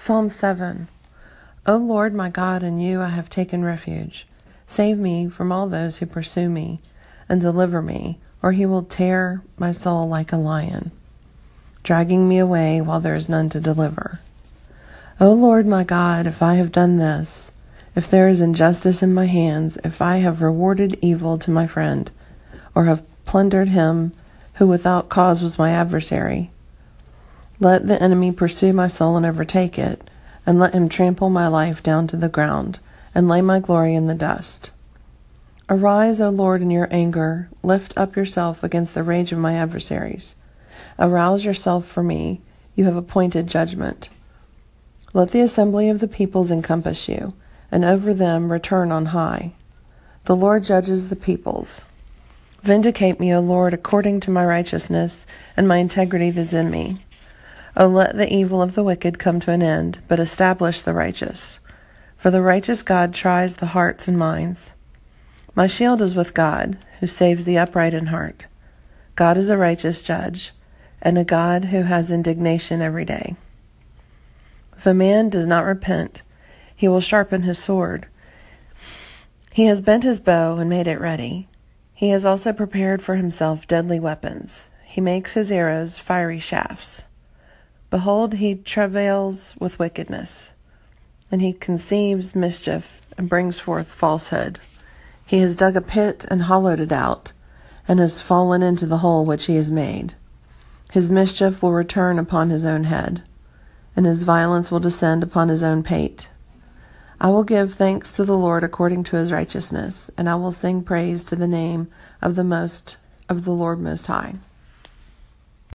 Psalm 7 O Lord my God, in you I have taken refuge. Save me from all those who pursue me, and deliver me, or he will tear my soul like a lion, dragging me away while there is none to deliver. O Lord my God, if I have done this, if there is injustice in my hands, if I have rewarded evil to my friend, or have plundered him who without cause was my adversary, let the enemy pursue my soul and overtake it, and let him trample my life down to the ground, and lay my glory in the dust. Arise, O Lord, in your anger, lift up yourself against the rage of my adversaries. Arouse yourself for me, you have appointed judgment. Let the assembly of the peoples encompass you, and over them return on high. The Lord judges the peoples. Vindicate me, O Lord, according to my righteousness and my integrity that is in me. O let the evil of the wicked come to an end, but establish the righteous. For the righteous God tries the hearts and minds. My shield is with God, who saves the upright in heart. God is a righteous judge, and a God who has indignation every day. If a man does not repent, he will sharpen his sword. He has bent his bow and made it ready. He has also prepared for himself deadly weapons. He makes his arrows fiery shafts. Behold, he travails with wickedness, and he conceives mischief and brings forth falsehood. He has dug a pit and hollowed it out, and has fallen into the hole which he has made. His mischief will return upon his own head, and his violence will descend upon his own pate. I will give thanks to the Lord according to his righteousness, and I will sing praise to the name of the most of the Lord most high.